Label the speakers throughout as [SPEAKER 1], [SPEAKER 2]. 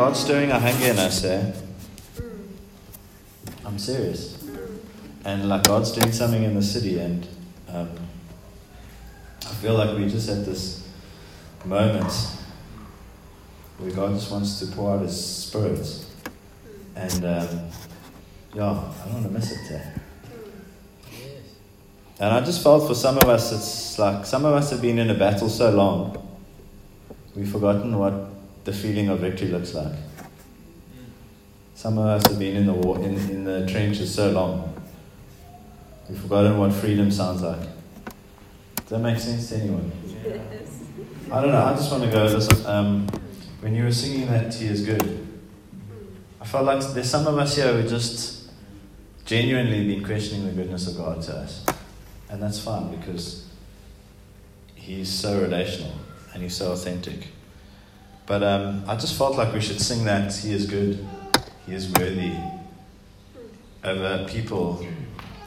[SPEAKER 1] God's stirring a us, eh? I'm serious. And like God's doing something in the city, and um, I feel like we just at this moment where God just wants to pour out His Spirit. And um, yeah, I don't want to miss it. Eh? And I just felt for some of us, it's like some of us have been in a battle so long, we've forgotten what the feeling of victory looks like. Some of us have been in the war, in, in the trenches so long, we've forgotten what freedom sounds like. Does that make sense to anyone? I don't know. I just want to go. This, um, when you were singing that "He is good," I felt like there's some of us here who just genuinely been questioning the goodness of God to us, and that's fine because He's so relational and He's so authentic. But um, I just felt like we should sing that He is good, He is worthy. Over people,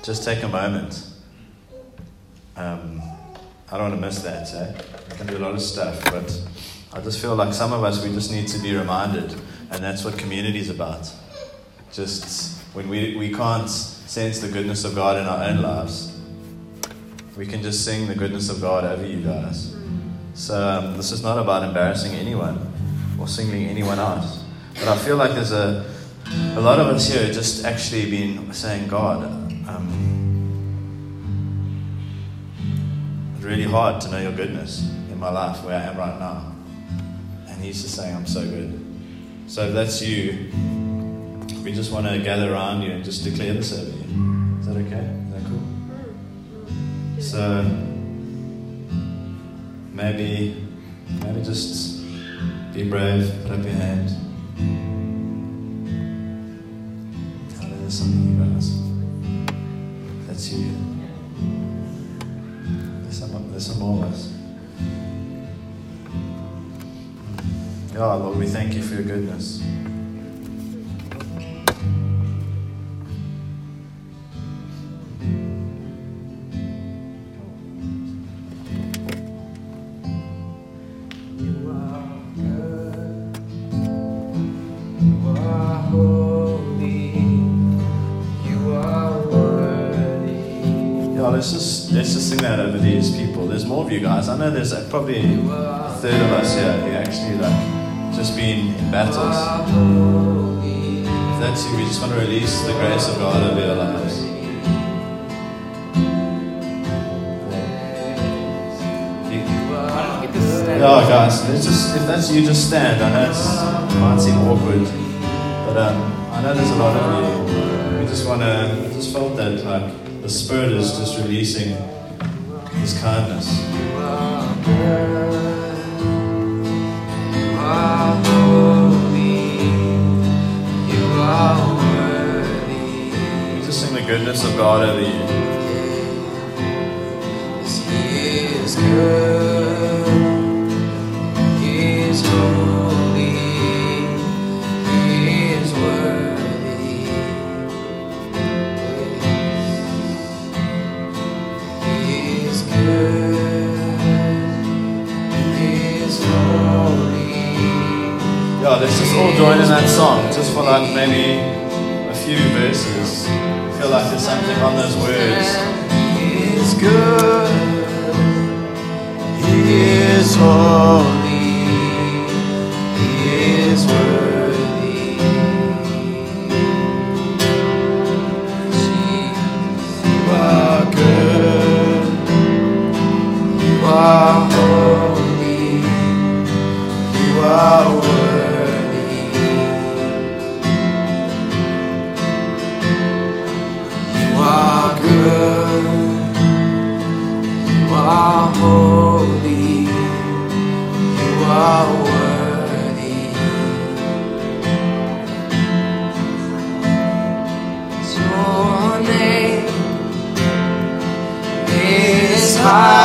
[SPEAKER 1] just take a moment. Um, I don't want to miss that. Eh? I can do a lot of stuff, but I just feel like some of us we just need to be reminded, and that's what community is about. Just when we we can't sense the goodness of God in our own lives, we can just sing the goodness of God over you guys. So um, this is not about embarrassing anyone or singling anyone out, but I feel like there's a a lot of us here just actually been saying, God. Um, it's really hard to know your goodness in my life where I am right now. And He's just saying, I'm so good. So if that's you, we just want to gather around you and just declare this over you. Is that okay? Is that cool? So maybe, maybe just be brave, put up your hands. Tell me there's something you guys. That's you. There's some, there's some more of us. God, Lord, we thank you for your goodness. There's more of you guys. I know there's uh, probably a third of us here who actually like just been in battles. If that's you, we just want to release the grace of God over your lives. Yeah, guys, let's just if that's you, just stand. I know it might seem awkward, but um, I know there's a lot of you. We just want to. Just felt that like the Spirit is just releasing His kindness.
[SPEAKER 2] You are.
[SPEAKER 1] Just sing the goodness of God over you.
[SPEAKER 2] He is good.
[SPEAKER 1] Let's just all join in that song, just for like maybe a few verses. I feel like there's something on those words.
[SPEAKER 2] He is good. He is holy. He is worthy. You are good. You are holy. You are high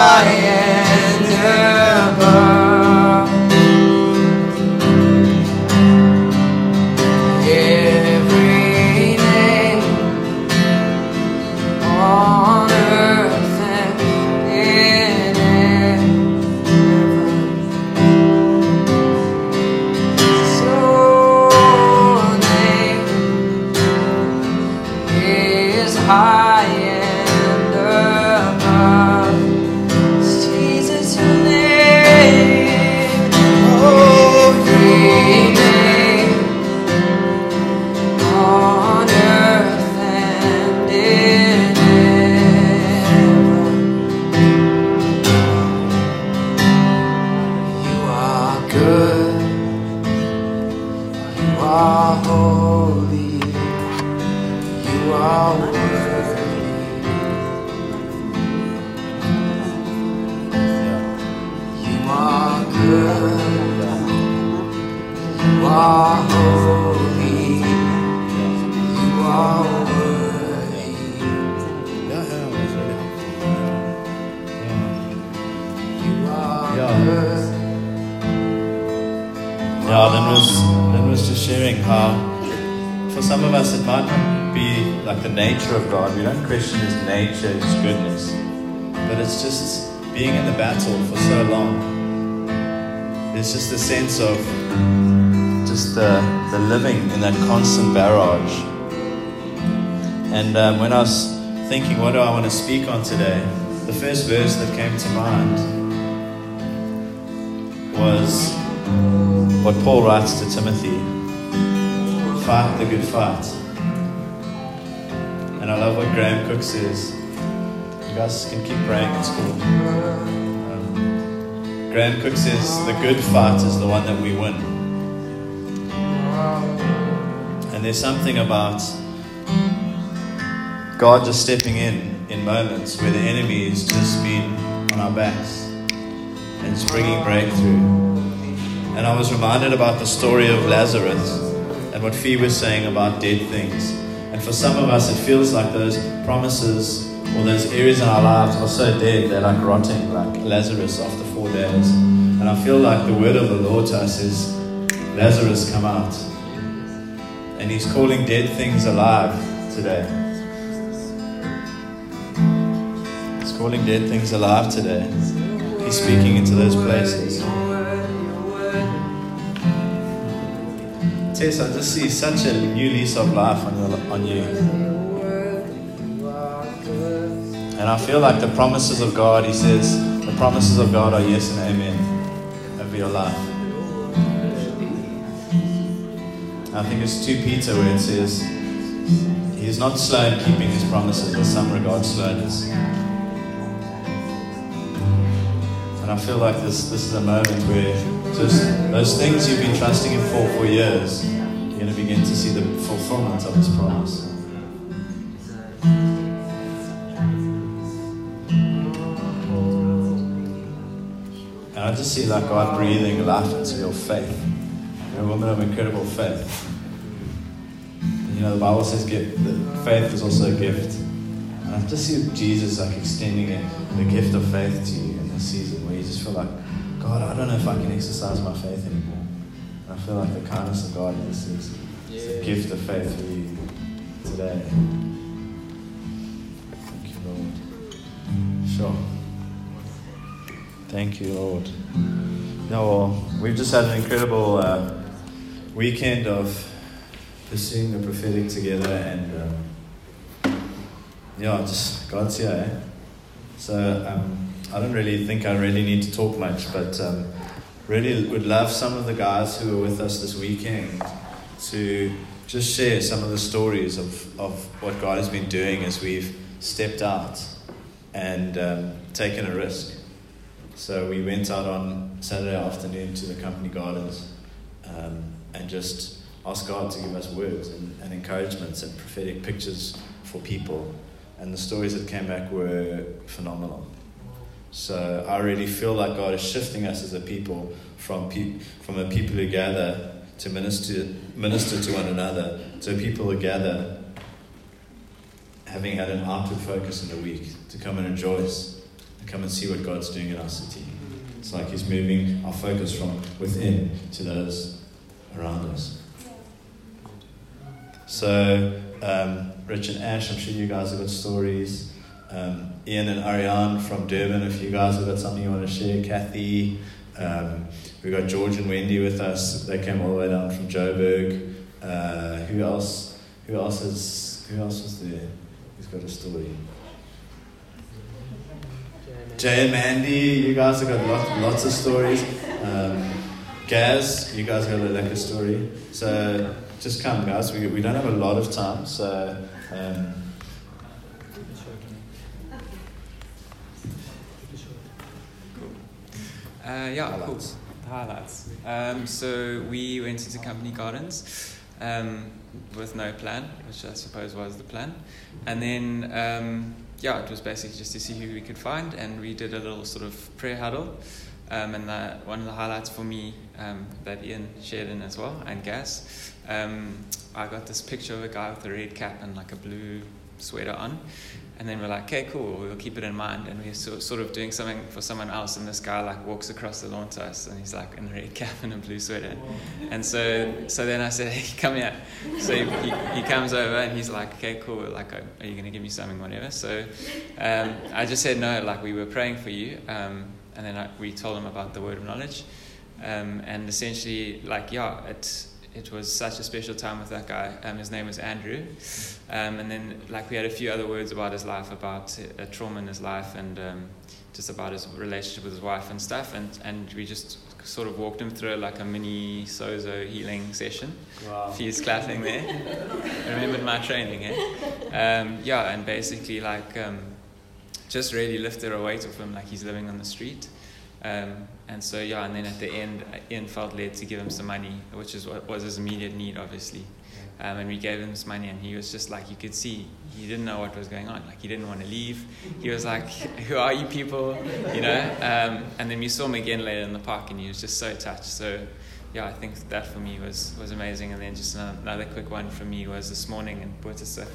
[SPEAKER 1] the nature of God. We don't question His nature, His goodness. But it's just being in the battle for so long. It's just a sense of just the, the living in that constant barrage. And um, when I was thinking, what do I want to speak on today? The first verse that came to mind was what Paul writes to Timothy fight the good fight. Love what Graham Cooke says. You guys can keep praying, it's cool. Um, Graham Cooke says the good fight is the one that we win. And there's something about God just stepping in in moments where the enemy has just been on our backs and it's bringing breakthrough. And I was reminded about the story of Lazarus and what Fee was saying about dead things. For some of us, it feels like those promises or those areas in our lives are so dead, they're like rotting, like Lazarus after four days. And I feel like the word of the Lord to us is Lazarus, come out. And He's calling dead things alive today. He's calling dead things alive today. He's speaking into those places. Tess, I just see such a new lease of life on, your, on you. And I feel like the promises of God, He says, the promises of God are yes and amen over your life. I think it's 2 Peter where it says, He is not slow in keeping His promises, but some regard slowness. And I feel like this, this is a moment where just those things you've been trusting Him for for years, you're going to begin to see the fulfillment of His promise. And I just see like God breathing life into your faith. You're a woman of incredible faith. And, you know, the Bible says gift, that faith is also a gift. And I just see Jesus like extending it, the gift of faith to you in this season feel like, God, I don't know if I can exercise my faith anymore. And I feel like the kindness of God is, is, is a gift of faith for you today. Thank you, Lord. Sure. Thank you, Lord. Yeah, well, we've just had an incredible uh, weekend of pursuing the prophetic together, and um, yeah, just God's here. Eh? So um, I don't really think I really need to talk much, but um, really would love some of the guys who were with us this weekend to just share some of the stories of, of what God has been doing as we've stepped out and um, taken a risk. So we went out on Saturday afternoon to the company gardens um, and just asked God to give us words and, and encouragements and prophetic pictures for people. And the stories that came back were phenomenal. So I really feel like God is shifting us as a people from pe- from a people who gather to minister minister to one another to people who gather having had an outward focus in the week to come and rejoice and come and see what God's doing in our city. It's like He's moving our focus from within to those around us. So, um, Rich and Ash, I'm sure you guys have got stories. Um, Ian and Ariane from Durban, if you guys have got something you want to share. Kathy, um, we've got George and Wendy with us. They came all the way down from Joburg. Uh, who else? Who else is? Who else was there? Who's got a story? Jay and Mandy, you guys have got lots, lots of stories. Um, Gaz, you guys got a lekker story. So just come, guys. We, we don't have a lot of time, so. Um,
[SPEAKER 3] Uh, yeah, cool.
[SPEAKER 1] Highlights.
[SPEAKER 3] The highlights. Um, so we went into company gardens um, with no plan, which I suppose was the plan. And then, um, yeah, it was basically just to see who we could find, and we did a little sort of prayer huddle. Um, and that, one of the highlights for me um, that Ian shared in as well, and Gaz, um, I got this picture of a guy with a red cap and like a blue sweater on. And then we're like, okay, cool, we'll keep it in mind. And we're so, sort of doing something for someone else, and this guy like walks across the lawn to us, and he's like in a red cap and a blue sweater. And so, so then I said, hey, come here. So he, he, he comes over, and he's like, okay, cool, like, are you going to give me something, whatever? So um, I just said no, like we were praying for you. Um, and then I, we told him about the word of knowledge. Um, and essentially, like, yeah, it, it was such a special time with that guy. Um, his name was Andrew. Um, and then, like, we had a few other words about his life, about a trauma in his life, and um, just about his relationship with his wife and stuff. And, and we just sort of walked him through like a mini sozo healing session.
[SPEAKER 1] Wow.
[SPEAKER 3] He's clapping there. Remembered my training, eh? Um, yeah, and basically, like, um, just really lifted a weight off him, like he's living on the street. Um, and so, yeah, and then at the end, Ian felt led to give him some money, which is what was his immediate need, obviously. Um, and we gave him some money, and he was just like, you could see, he didn't know what was going on. Like, he didn't want to leave. He was like, who are you people? You know? Um, and then we saw him again later in the park, and he was just so touched. So, yeah, I think that for me was, was amazing. And then just another, another quick one for me was this morning in Portishead.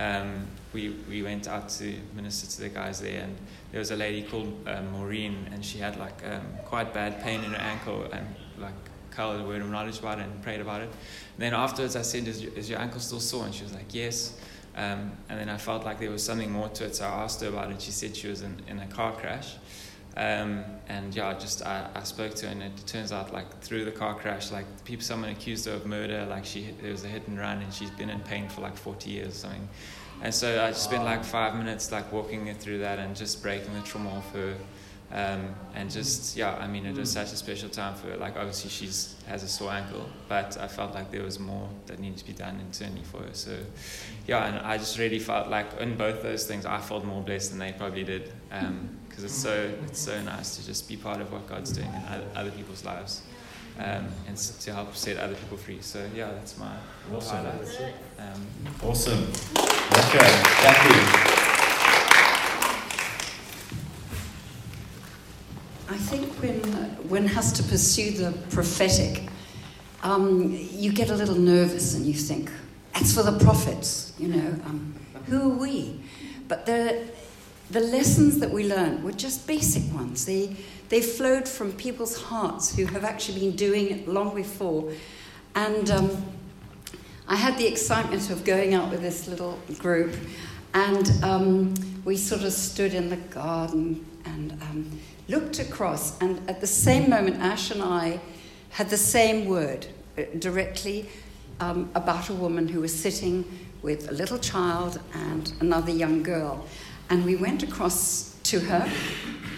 [SPEAKER 3] Um, we, we went out to minister to the guys there, and there was a lady called um, Maureen, and she had like um, quite bad pain in her ankle, and like Carl a word of knowledge about it and prayed about it. And then afterwards, I said, "Is your, is your ankle still sore?" And she was like, "Yes." Um, and then I felt like there was something more to it, so I asked her about it. She said she was in, in a car crash. Um, and yeah, just I, I spoke to her, and it turns out like through the car crash, like people, someone accused her of murder. Like she, there was a hit and run, and she's been in pain for like 40 years or something. And so I just spent like five minutes like walking her through that and just breaking the trauma off her. Um, and just yeah, I mean, it was such a special time for her. Like obviously she's has a sore ankle, but I felt like there was more that needed to be done internally for her. So yeah, and I just really felt like in both those things, I felt more blessed than they probably did. Um, because it's so it's so nice to just be part of what God's doing in other, other people's lives, um, and to help set other people free. So yeah, that's my
[SPEAKER 1] Awesome.
[SPEAKER 3] highlights. Um,
[SPEAKER 1] Awesome. Okay, thank
[SPEAKER 4] I think when one has to pursue the prophetic, um, you get a little nervous and you think, that's for the prophets, you know, um, who are we? But the, the lessons that we learned were just basic ones. They, they flowed from people's hearts who have actually been doing it long before. And um, I had the excitement of going out with this little group, and um, we sort of stood in the garden and um, looked across, and at the same moment, Ash and I had the same word uh, directly um, about a woman who was sitting with a little child and another young girl. And we went across to her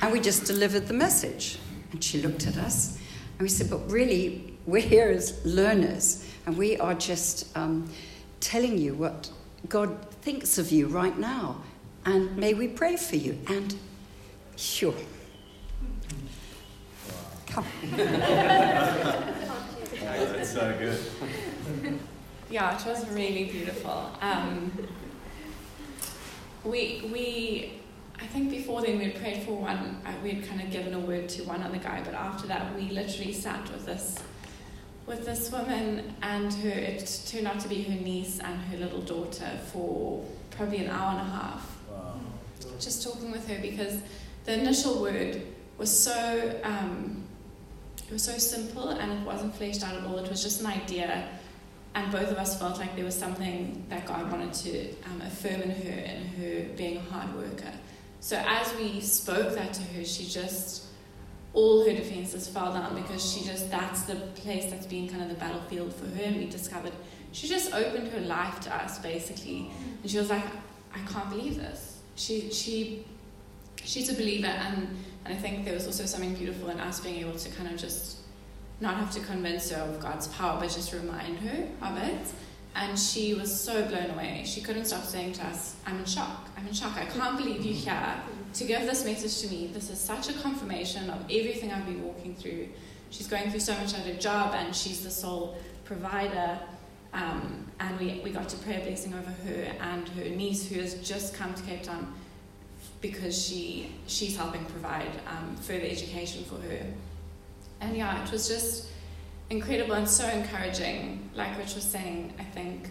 [SPEAKER 4] and we just delivered the message. And she looked at us and we said, But really, we're here as learners and we are just um, telling you what God thinks of you right now. And may we pray for you. And sure. Come.
[SPEAKER 1] you. That's so good.
[SPEAKER 5] Yeah, it was really beautiful. Um, we we I think before then we'd prayed for one. uh, We'd kind of given a word to one other guy, but after that we literally sat with this with this woman and her. It turned out to be her niece and her little daughter for probably an hour and a half
[SPEAKER 1] Wow.
[SPEAKER 5] Just talking with her because the initial word was so um, it was so simple and it wasn't fleshed out at all. It was just an idea, and both of us felt like there was something that God wanted to um, affirm in her and her being a hard worker. So as we spoke that to her, she just all her defenses fell down because she just that's the place that's been kind of the battlefield for her and we discovered she just opened her life to us basically and she was like I can't believe this she she she's a believer and and I think there was also something beautiful in us being able to kind of just not have to convince her of God's power but just remind her of it. And she was so blown away. She couldn't stop saying to us I'm in shock. I'm in shock. I can't believe you're here to give this message to me. This is such a confirmation of everything I've been walking through. She's going through so much at her job and she's the sole provider um, and we, we got to pray a blessing over her and her niece who has just come to Cape Town because she she's helping provide um, further education for her. And yeah, it was just incredible and so encouraging. Like Rich was saying, I think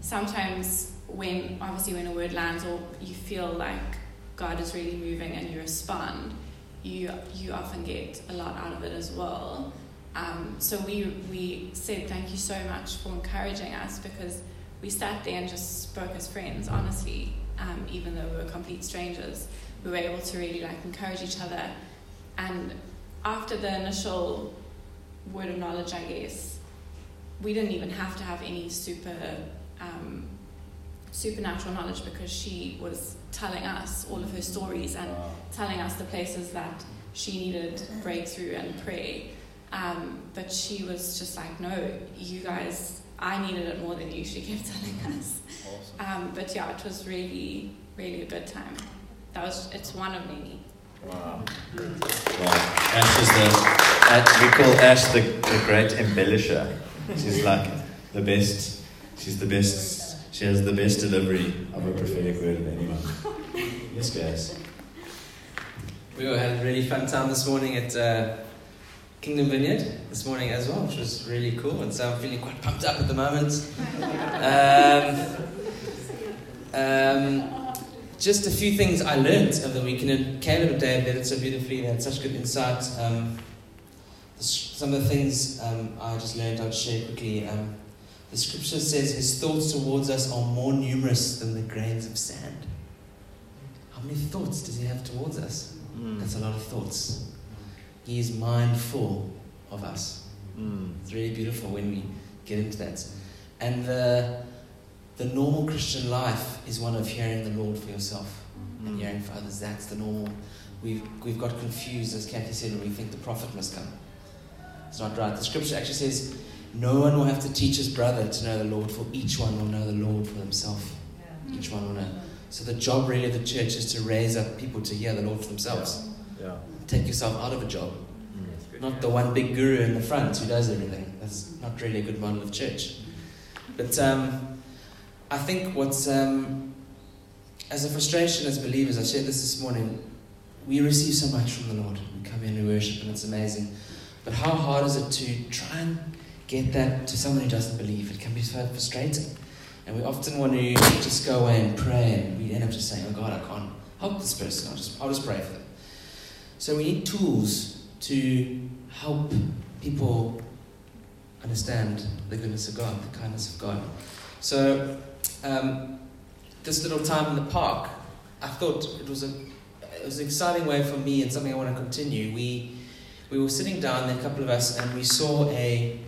[SPEAKER 5] sometimes when obviously when a word lands or you feel like God is really moving and you respond, you you often get a lot out of it as well. Um, so we we said thank you so much for encouraging us because we sat there and just spoke as friends, honestly. Um, even though we were complete strangers, we were able to really like encourage each other. And after the initial word of knowledge, I guess, we didn't even have to have any super um, supernatural knowledge because she was telling us all of her stories and telling us the places that she needed breakthrough and prayer. Um, but she was just like, no, you guys, I needed it more than you. She kept telling us. Um, but yeah, it was really, really a good time. That was, it's one of many.
[SPEAKER 1] Wow. wow. Ash is the, uh, we call Ash the, the great embellisher. She's like the best, she's the best, she has the best delivery of a prophetic word of anyone. Yes, guys.
[SPEAKER 6] We all had a really fun time this morning at uh, Kingdom Vineyard this morning as well, which was really cool. And so I'm feeling quite pumped up at the moment. Um, um, just a few things I learned over the weekend, and Caleb and Dave did it so beautifully. They had such good insight. Um, some of the things um, I just learned, I'll share quickly. Um, the scripture says his thoughts towards us are more numerous than the grains of sand. How many thoughts does he have towards us?
[SPEAKER 1] Mm.
[SPEAKER 6] That's a lot of thoughts. He is mindful of us.
[SPEAKER 1] Mm.
[SPEAKER 6] It's really beautiful when we get into that. And the, the normal Christian life is one of hearing the Lord for yourself and hearing for others. That's the normal. We've, we've got confused, as Kathy said, when we think the prophet must come. It's not right. The scripture actually says, No one will have to teach his brother to know the Lord, for each one will know the Lord for himself. Each one will know. So the job really of the church is to raise up people to hear the Lord for themselves.
[SPEAKER 1] Yeah.
[SPEAKER 6] Take yourself out of a job.
[SPEAKER 1] Mm.
[SPEAKER 6] Not the one big guru in the front who does everything. That's not really a good model of church. But um, I think what's, um, as a frustration as believers, I shared this this morning, we receive so much from the Lord. We come in, we worship, and it's amazing. But how hard is it to try and get that to someone who doesn't believe? It can be so frustrating. And we often want to just go away and pray, and we end up just saying, Oh God, I can't help this person. I'll just, I'll just pray for them. So we need tools to help people understand the goodness of God, the kindness of God. So um, this little time in the park, I thought it was a it was an exciting way for me and something I want to continue. We we were sitting down, a couple of us, and we saw a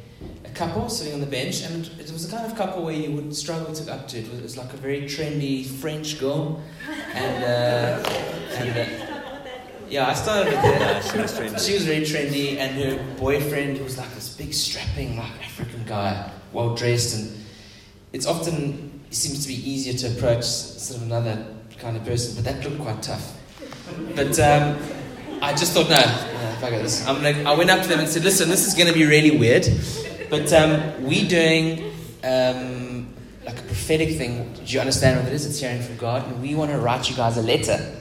[SPEAKER 6] a couple sitting on the bench, and it was the kind of couple where you would struggle to get up to. It was, it was like a very trendy French girl, and uh, and. Uh, yeah, I started with her.
[SPEAKER 1] She was trendy.
[SPEAKER 6] She was very trendy, and her boyfriend was like this big, strapping, like African guy, well dressed, and it's often it seems to be easier to approach sort of another kind of person, but that looked quite tough. But um, I just thought, no, no, got this, I'm gonna. I went up to them and said, listen, this is going to be really weird, but um, we doing. Um, like a prophetic thing. Do you understand what it is? It's hearing from God, and we want to write you guys a letter.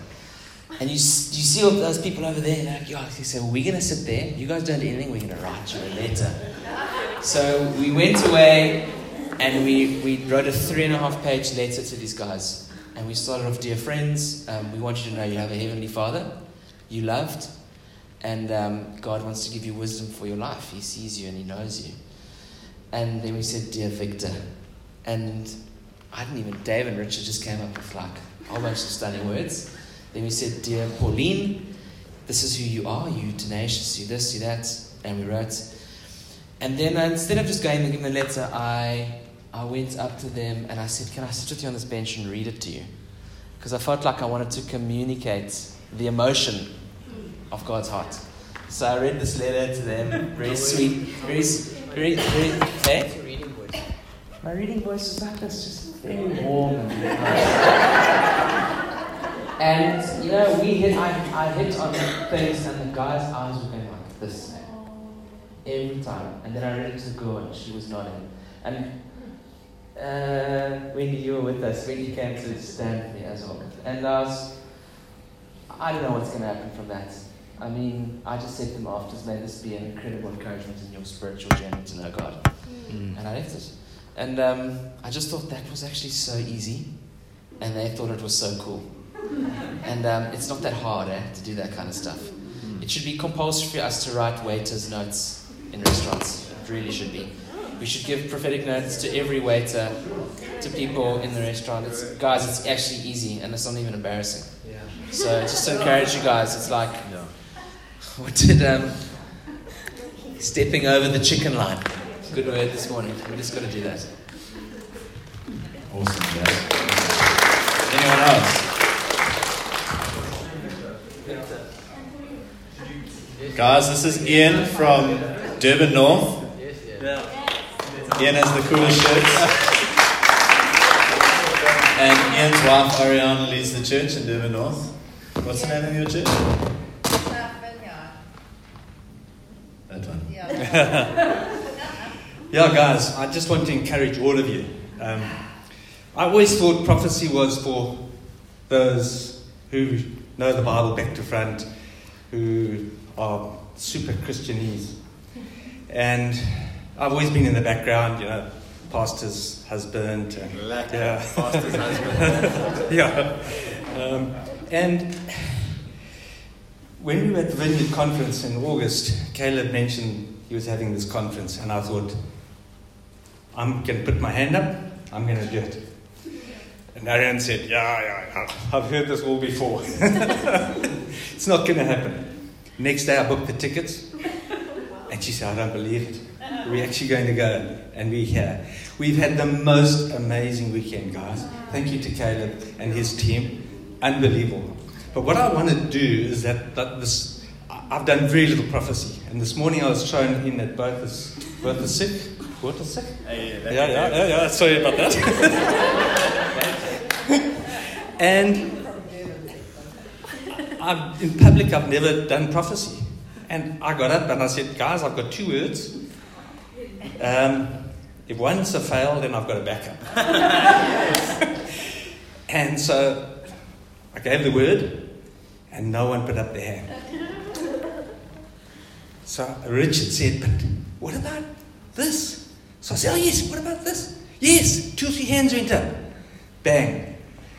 [SPEAKER 6] And you, you see all those people over there, like, yeah, say, well, we're going to sit there. You guys don't do anything, we're going to write you a letter. So we went away and we, we wrote a three and a half page letter to these guys. And we started off, dear friends, um, we want you to know you have a heavenly father, you loved, and um, God wants to give you wisdom for your life. He sees you and he knows you. And then we said, dear Victor. And I didn't even, Dave and Richard just came up with like a whole bunch of stunning words. Then we said, Dear Pauline, this is who you are. You tenacious, you this, you that. And we wrote. And then uh, instead of just going and giving a letter, I, I went up to them and I said, Can I sit with you on this bench and read it to you? Because I felt like I wanted to communicate the emotion of God's heart. So I read this letter to them, very sweet, very, s- very, very, eh? My reading voice is like this, just very warm and nice. And you know, we hit. I, I hit on the things, and the guy's eyes were going like this every time. And then I read it to the girl, and she was nodding. And uh, Wendy, you were with us. Wendy came to stand with me as well. And I was, I don't know what's going to happen from that. I mean, I just said to them afterwards, may this be an incredible encouragement in your spiritual journey to know God.
[SPEAKER 1] Mm.
[SPEAKER 6] And I left it. And um, I just thought that was actually so easy, and they thought it was so cool. And um, it's not that hard eh, to do that kind of stuff. It should be compulsory for us to write waiters' notes in restaurants. It really should be. We should give prophetic notes to every waiter, to people in the restaurant. It's, guys, it's actually easy and it's not even embarrassing. So just to encourage you guys, it's like what did um, stepping over the chicken line. Good word this morning. We just got to do that.
[SPEAKER 1] Awesome. Anyone else? Guys, this is Ian from Durban North. Ian has the coolest shirts. And Ian's wife, Ariana, leads the church in Durban North. What's the name of your church? That one.
[SPEAKER 7] Yeah, guys, I just want to encourage all of you. Um, I always thought prophecy was for those who know the Bible back to front, who are super Christianese. And I've always been in the background, you know, pastor's husband. And, yeah.
[SPEAKER 1] Pastor's husband.
[SPEAKER 7] yeah. Um, and when we were at the Vineyard Conference in August, Caleb mentioned he was having this conference, and I thought, I'm going to put my hand up, I'm going to do it. And Ariane said, Yeah, yeah, yeah, I've heard this all before. it's not going to happen. Next day, I booked the tickets, and she said, I don't believe it. We're actually going to go, and we're here. We've had the most amazing weekend, guys. Thank you to Caleb and his team. Unbelievable. But what I want to do is that, that this, I've done very little prophecy, and this morning I was shown in that both is both are sick. What is sick? Yeah, yeah, yeah, yeah. Sorry about that. and I've, in public, I've never done prophecy. And I got up and I said, guys, I've got two words. Um, if one's a fail, then I've got a backup. and so I gave the word, and no one put up their hand. So Richard said, But what about this? So I said, Oh, yes, what about this? Yes, two three hands went up. Bang.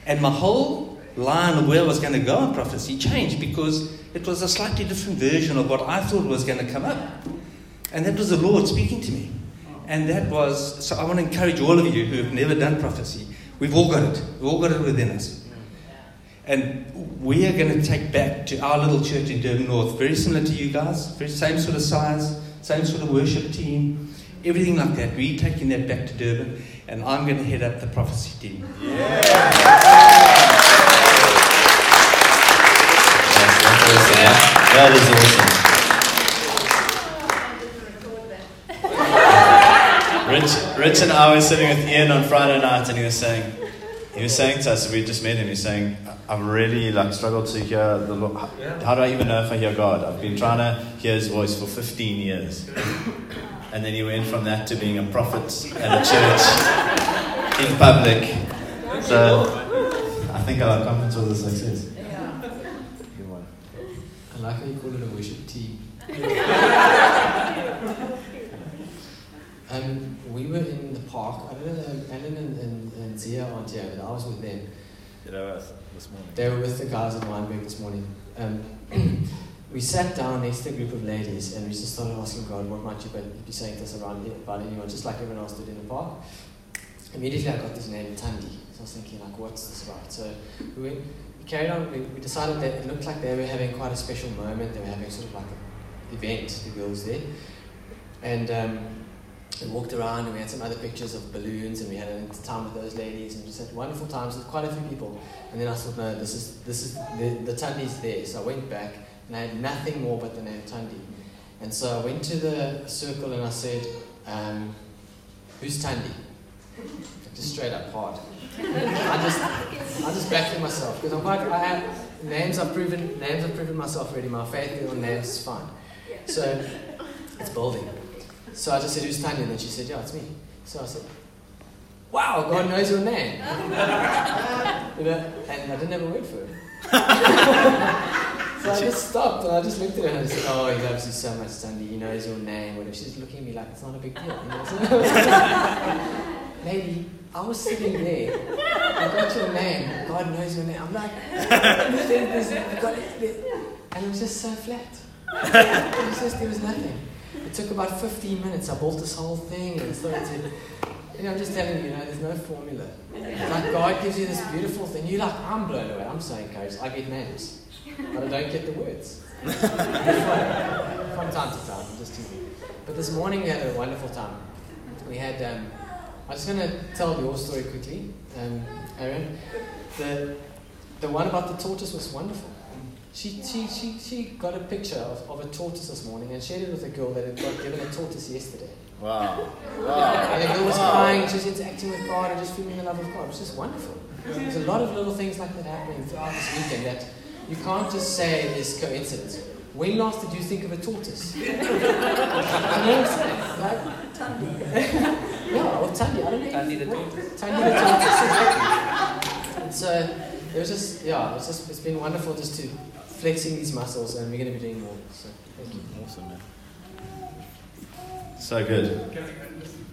[SPEAKER 7] And my whole line of where I was going to go in prophecy changed because it was a slightly different version of what I thought was going to come up. And that was the Lord speaking to me. And that was, so I want to encourage all of you who have never done prophecy. We've all got it. We've all got it within us. And we are going to take back to our little church in Durban North, very similar to you guys, very same sort of size, same sort of worship team, everything like that. We're taking that back to Durban, and I'm going to head up the prophecy team.
[SPEAKER 1] That is awesome. Rich, Rich and I were sitting with Ian on Friday night, and he was saying, he was saying to us, we just met him. He's saying, I've really like struggled to hear the Lord. How, how do I even know if I hear God? I've been trying to hear His voice for 15 years, and then he went from that to being a prophet at a church in public. So I think our conference was a success. Good one.
[SPEAKER 8] I like how you call it a worship team. um, we were in the park. I don't know, um, Alan and, and, and Zia aren't here, but I was with them.
[SPEAKER 1] You know, this morning.
[SPEAKER 8] They were with the guys at Wynberg this morning. Um, we sat down next to a group of ladies and we just started asking God, what might you be saying to us around here about anyone, just like everyone else did in the park. Immediately I got this name, Tandy. So I was thinking, like, what's this about? So we, went, we carried on, we, we decided that it looked like they were having quite a special moment. They were having sort of like an event, the girls there. And um, we walked around and we had some other pictures of balloons and we had a time with those ladies and just had wonderful times with quite a few people. And then I thought, no, this is, this is, the, the Tundi's there. So I went back and I had nothing more but the name Tundi. And so I went to the circle and I said, um, who's Tundi? Just straight up hard. I just, I just backed myself because I'm quite, I have, names I've proven, names I've proven myself already. My faith on names is fine. So it's building. So I just said, who's Tanya? And then she said, yeah, it's me. So I said, wow, God knows your name. you know, and I didn't have a word for it. so I just stopped and I just looked at her and I said, oh, he loves you so much, Sandy. He knows your name. Whatever. She's looking at me like it's not a big deal. You know? lady, I was sitting there. I got your name. God knows your name. I'm like, there's- there's- I got it, there. and it was just so flat. It was just, there was nothing. It took about 15 minutes. I built this whole thing and started to, you know, I'm just telling you, you know, there's no formula. It's like God gives you this beautiful thing. You're like, I'm blown away. I'm so encouraged. I get names, but I don't get the words. From time to time, I'm just teasing. But this morning we had a wonderful time. We had, um, I'm just going to tell your story quickly, um, Aaron. The, the one about the tortoise was wonderful. She, she, she, she got a picture of, of a tortoise this morning and shared it with a girl that had got given a tortoise yesterday.
[SPEAKER 1] Wow.
[SPEAKER 8] And the girl was crying, she was interacting with God and just feeling the love of God. It was just wonderful. There's a lot of little things like that happening throughout this weekend that you can't just say is coincidence. When last did you think of a tortoise? You know what I'm saying? Like, yeah, or Tandy, I don't know.
[SPEAKER 6] Tandy the tortoise.
[SPEAKER 8] Tandy the tortoise, exactly. And so it was just, yeah, it's just, it's been wonderful just to flexing these muscles and we're going to be doing more. So thank you.
[SPEAKER 1] Awesome, man. So good.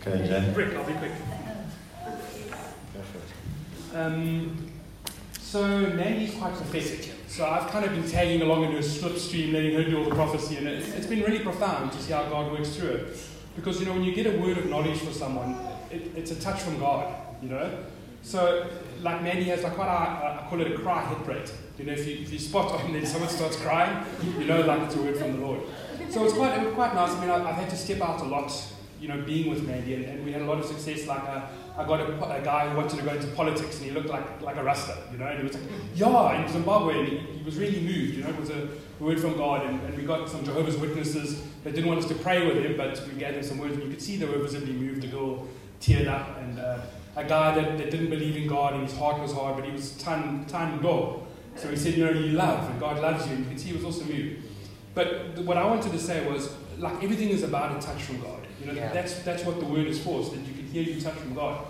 [SPEAKER 1] Okay, Jen.
[SPEAKER 9] Quick, I'll be quick.
[SPEAKER 1] Go for it.
[SPEAKER 9] Um, so Mandy's quite prophetic. So I've kind of been tagging along in her slipstream, letting her do all the prophecy, and it's, it's been really profound to see how God works through it. Because you know, when you get a word of knowledge for someone, it, it's a touch from God. You know, so like Mandy has like quite a, I call it a cry hit rate. You know, if you, if you spot on then someone starts crying, you know, like it's a word from the Lord. So it's quite it was quite nice. I mean, I, I've had to step out a lot. You know, being with Mandy, and, and we had a lot of success. Like uh, I got a, a guy who wanted to go into politics, and he looked like like a Rasta, you know, and he was like, yeah, in Zimbabwe, and he, he was really moved. You know, it was a word from God, and, and we got some Jehovah's Witnesses that didn't want us to pray with him, but we gave them some words, and you could see they were visibly moved. The girl teared up, and uh, a guy that, that didn't believe in God, and his heart was hard, but he was tan tan dog. So he said, you know, you love, and God loves you, and you could see he was also moved. But what I wanted to say was, like everything is about a touch from God. You know,
[SPEAKER 6] Yeah.
[SPEAKER 9] that's that's what the word is for, so that you can hear you touch from God.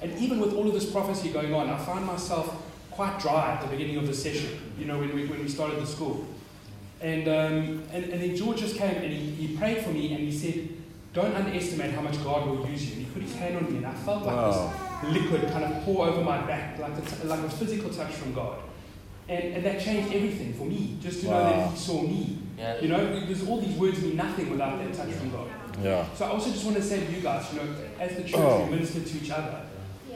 [SPEAKER 9] And even with all of this prophecy going on, I found myself quite dry at the beginning of the session. You know, when we when we started the school, and um, and, and then George just came and he, he prayed for me and he said, "Don't underestimate how much God will use you." And he put his hand on me, and I felt like
[SPEAKER 1] Wow.
[SPEAKER 9] this liquid kind of pour over my back, like a, t- like a physical touch from God. And, and that changed everything for me, just to know that He saw me.
[SPEAKER 6] Yeah.
[SPEAKER 9] You know, because all these words mean nothing without that touch from God.
[SPEAKER 1] Yeah.
[SPEAKER 9] So I also just want to say to you guys, you know, as the church
[SPEAKER 1] Oh.
[SPEAKER 9] we minister to each other,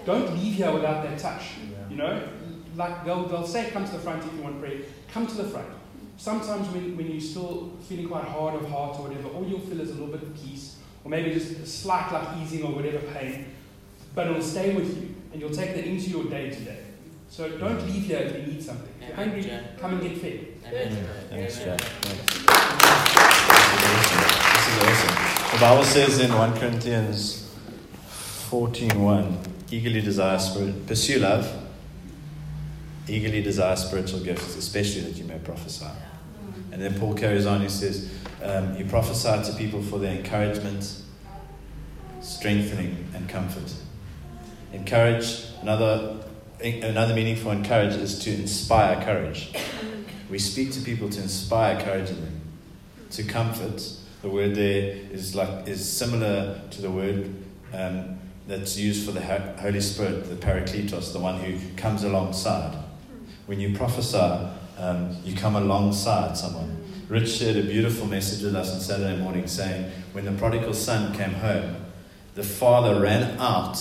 [SPEAKER 9] don't leave here without that touch. You know, like they'll, they'll say, come to the front if you want prayer. Come to the front. Sometimes when, when you're still feeling quite hard of heart or whatever, all you'll feel is a little bit of peace, or maybe just a slight like easing or whatever pain, but it'll stay with you, and you'll take that into your day to day. So don't leave here if you need something. If you're hungry, come and get fed.
[SPEAKER 6] Amen.
[SPEAKER 1] Thanks,
[SPEAKER 6] Amen.
[SPEAKER 1] Jack. Thanks. This is awesome. The Bible says in 1 Corinthians 14.1, eagerly desire spirit, pursue love, eagerly desire spiritual gifts, especially that you may prophesy. And then Paul carries on, he says, um, you prophesy to people for their encouragement, strengthening, and comfort. Encourage, another, another meaning for encourage is to inspire courage. We speak to people to inspire courage in them. To comfort, the word there is like is similar to the word um, that's used for the Holy Spirit, the Parakletos, the one who comes alongside. When you prophesy, um, you come alongside someone. Rich shared a beautiful message with us on Saturday morning saying, when the prodigal son came home, the father ran out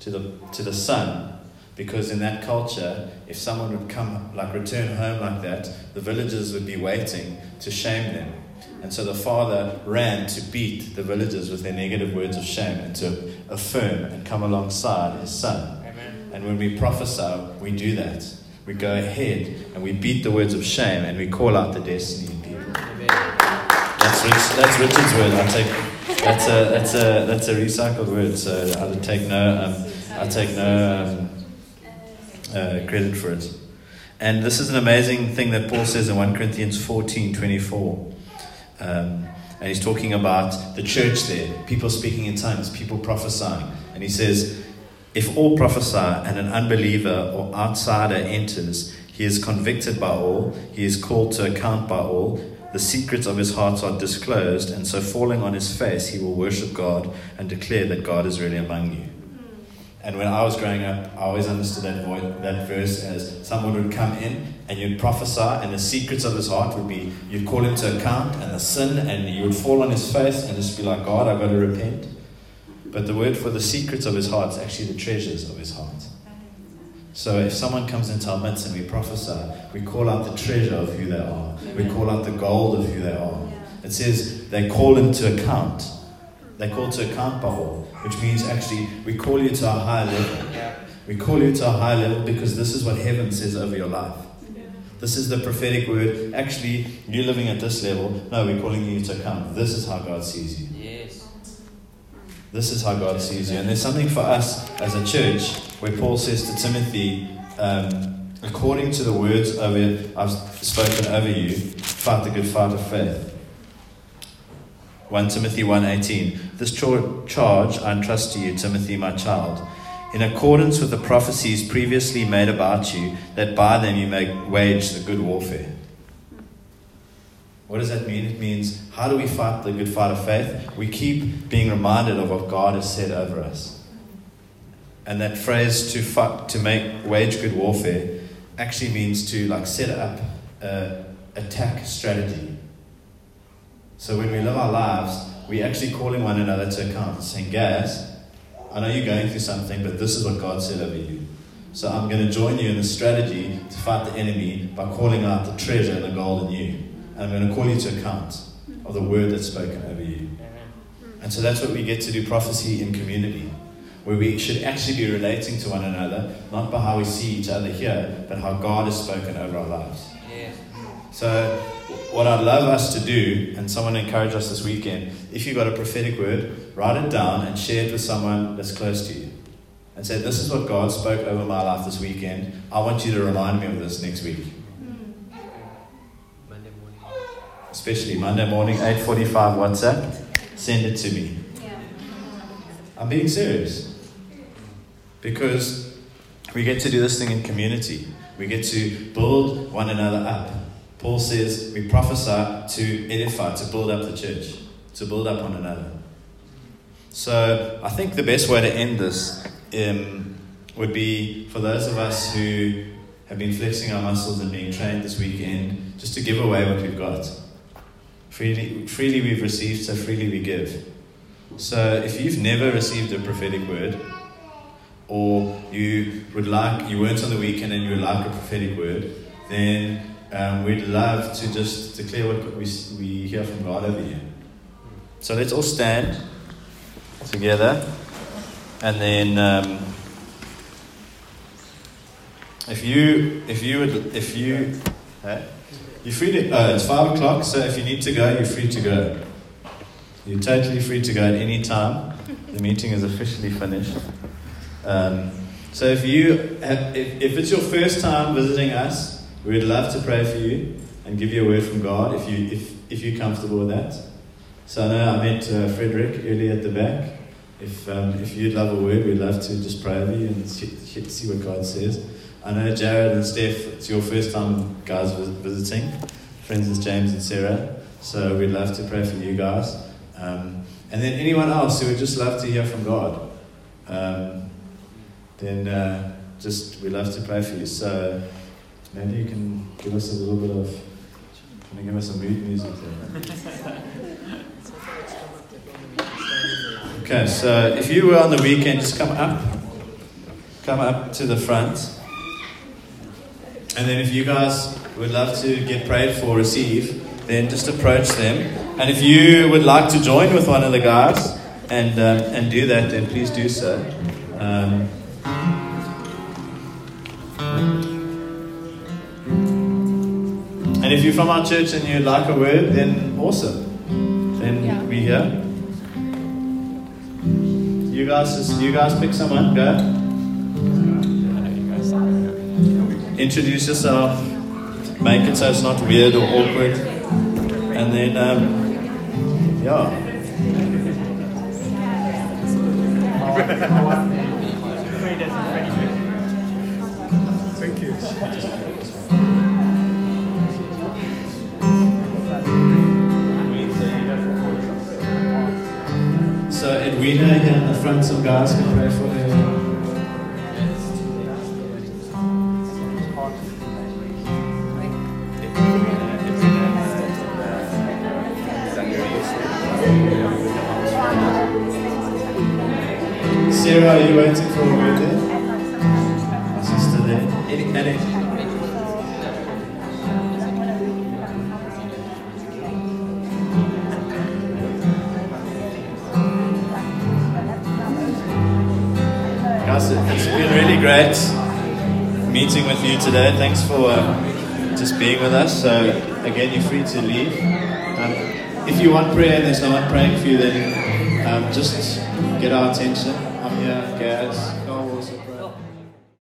[SPEAKER 1] to the, to the son because in that culture, if someone would come, like return home like that, the villagers would be waiting to shame them. And so the father ran to beat the villagers with their negative words of shame and to affirm and come alongside his son.
[SPEAKER 6] Amen.
[SPEAKER 1] And when we prophesy, we do that. We go ahead and we beat the words of shame and we call out the destiny in people.
[SPEAKER 6] Amen.
[SPEAKER 1] That's Rich, that's Richard's word. I take that's a that's a that's a recycled word. So I take no um, I take no um, uh, credit for it. And this is an amazing thing that Paul says in 1 Corinthians 14 24. Um, and he's talking about the church there, people speaking in tongues, people prophesying. And he says, If all prophesy and an unbeliever or outsider enters, he is convicted by all, he is called to account by all. The secrets of his heart are disclosed, and so falling on his face, he will worship God and declare that God is really among you. Hmm. And when I was growing up, I always understood that, voice, that verse as someone would come in and you'd prophesy, and the secrets of his heart would be you'd call him to account and the sin, and you would fall on his face and just be like, God, I've got to repent. But the word for the secrets of his heart is actually the treasures of his heart. So if someone comes into our midst and we prophesy, we call out the treasure of who they are. We call out the gold of who they are. It says they call him to account. They call to account Bahol, which means actually we call you to a higher level. We call you to a higher level because this is what heaven says over your life. This is the prophetic word. Actually, you're living at this level. No, we're calling you to account. This is how God sees you.
[SPEAKER 6] Yes.
[SPEAKER 1] This is how God sees you. And there's something for us as a church where Paul says to Timothy, um, according to the words over I've spoken over you, fight the good fight of faith. 1 Timothy 1.18 This charge I entrust to you, Timothy, my child, in accordance with the prophecies previously made about you, that by them you may wage the good warfare. What does that mean? It means how do we fight the good fight of faith? We keep being reminded of what God has said over us. And that phrase to fight, to make wage good warfare actually means to like set up a attack strategy. So when we live our lives, we're actually calling one another to account, saying, Guys, I know you're going through something, but this is what God said over you. So I'm going to join you in the strategy to fight the enemy by calling out the treasure and the gold in you. And I'm going to call you to account of the word that's spoken over you. And so that's what we get to do prophecy in community, where we should actually be relating to one another, not by how we see each other here, but how God has spoken over our lives.
[SPEAKER 6] Yes.
[SPEAKER 1] So, what I'd love us to do, and someone encourage us this weekend, if you've got a prophetic word, write it down and share it with someone that's close to you. And say, This is what God spoke over my life this weekend. I want you to remind me of this next week.
[SPEAKER 6] Monday morning.
[SPEAKER 1] Especially Monday morning, 8.45 WhatsApp. Send it to me. I'm being serious. Because we get to do this thing in community. We get to build one another up. Paul says we prophesy to edify, to build up the church, to build up one another. So I think the best way to end this um, would be for those of us who have been flexing our muscles and being trained this weekend, just to give away what we've got. Freely, freely we've received, so freely we give. So if you've never received a prophetic word, or you would like, you weren't on the weekend and you would like a prophetic word, then um, we'd love to just declare what we, we hear from God over you. So let's all stand together, and then um, if you if you would if you you're free to uh, it's five o'clock, so if you need to go, you're free to go. You're totally free to go at any time. The meeting is officially finished. Um, so if you have, if, if it's your first time visiting us, we'd love to pray for you and give you a word from God if you if if you're comfortable with that. So I know I met uh, Frederick earlier at the back. If um, if you'd love a word, we'd love to just pray over you and see, see what God says. I know Jared and Steph, it's your first time guys visiting, friends with James and Sarah. So we'd love to pray for you guys. Um, and then anyone else who would just love to hear from God, um, then uh, just we'd love to pray for you. So maybe you can give us a little bit of, can you give us some mood music there? Okay, so if you were on the weekend, just come up, come up to the front. And then if you guys would love to get prayed for, receive, then just approach them. And if you would like to join with one of the guys and, um, and do that, then please do so. Um, and if you're from our church and you'd like a word, then awesome. Then
[SPEAKER 5] Yeah.
[SPEAKER 1] we here. You guys, just, you guys pick someone. Go. Introduce yourself. Make it so it's not weird or awkward. And then, um, yeah.
[SPEAKER 9] Thank you.
[SPEAKER 1] So Edwina here in the front, some guys can pray for her. Sarah, are you waiting? You today. Thanks for uh, just being with us. So, again, you're free to leave. Um, if you want prayer and there's no one praying for you, then um, just get our attention. I'm here, Gaz,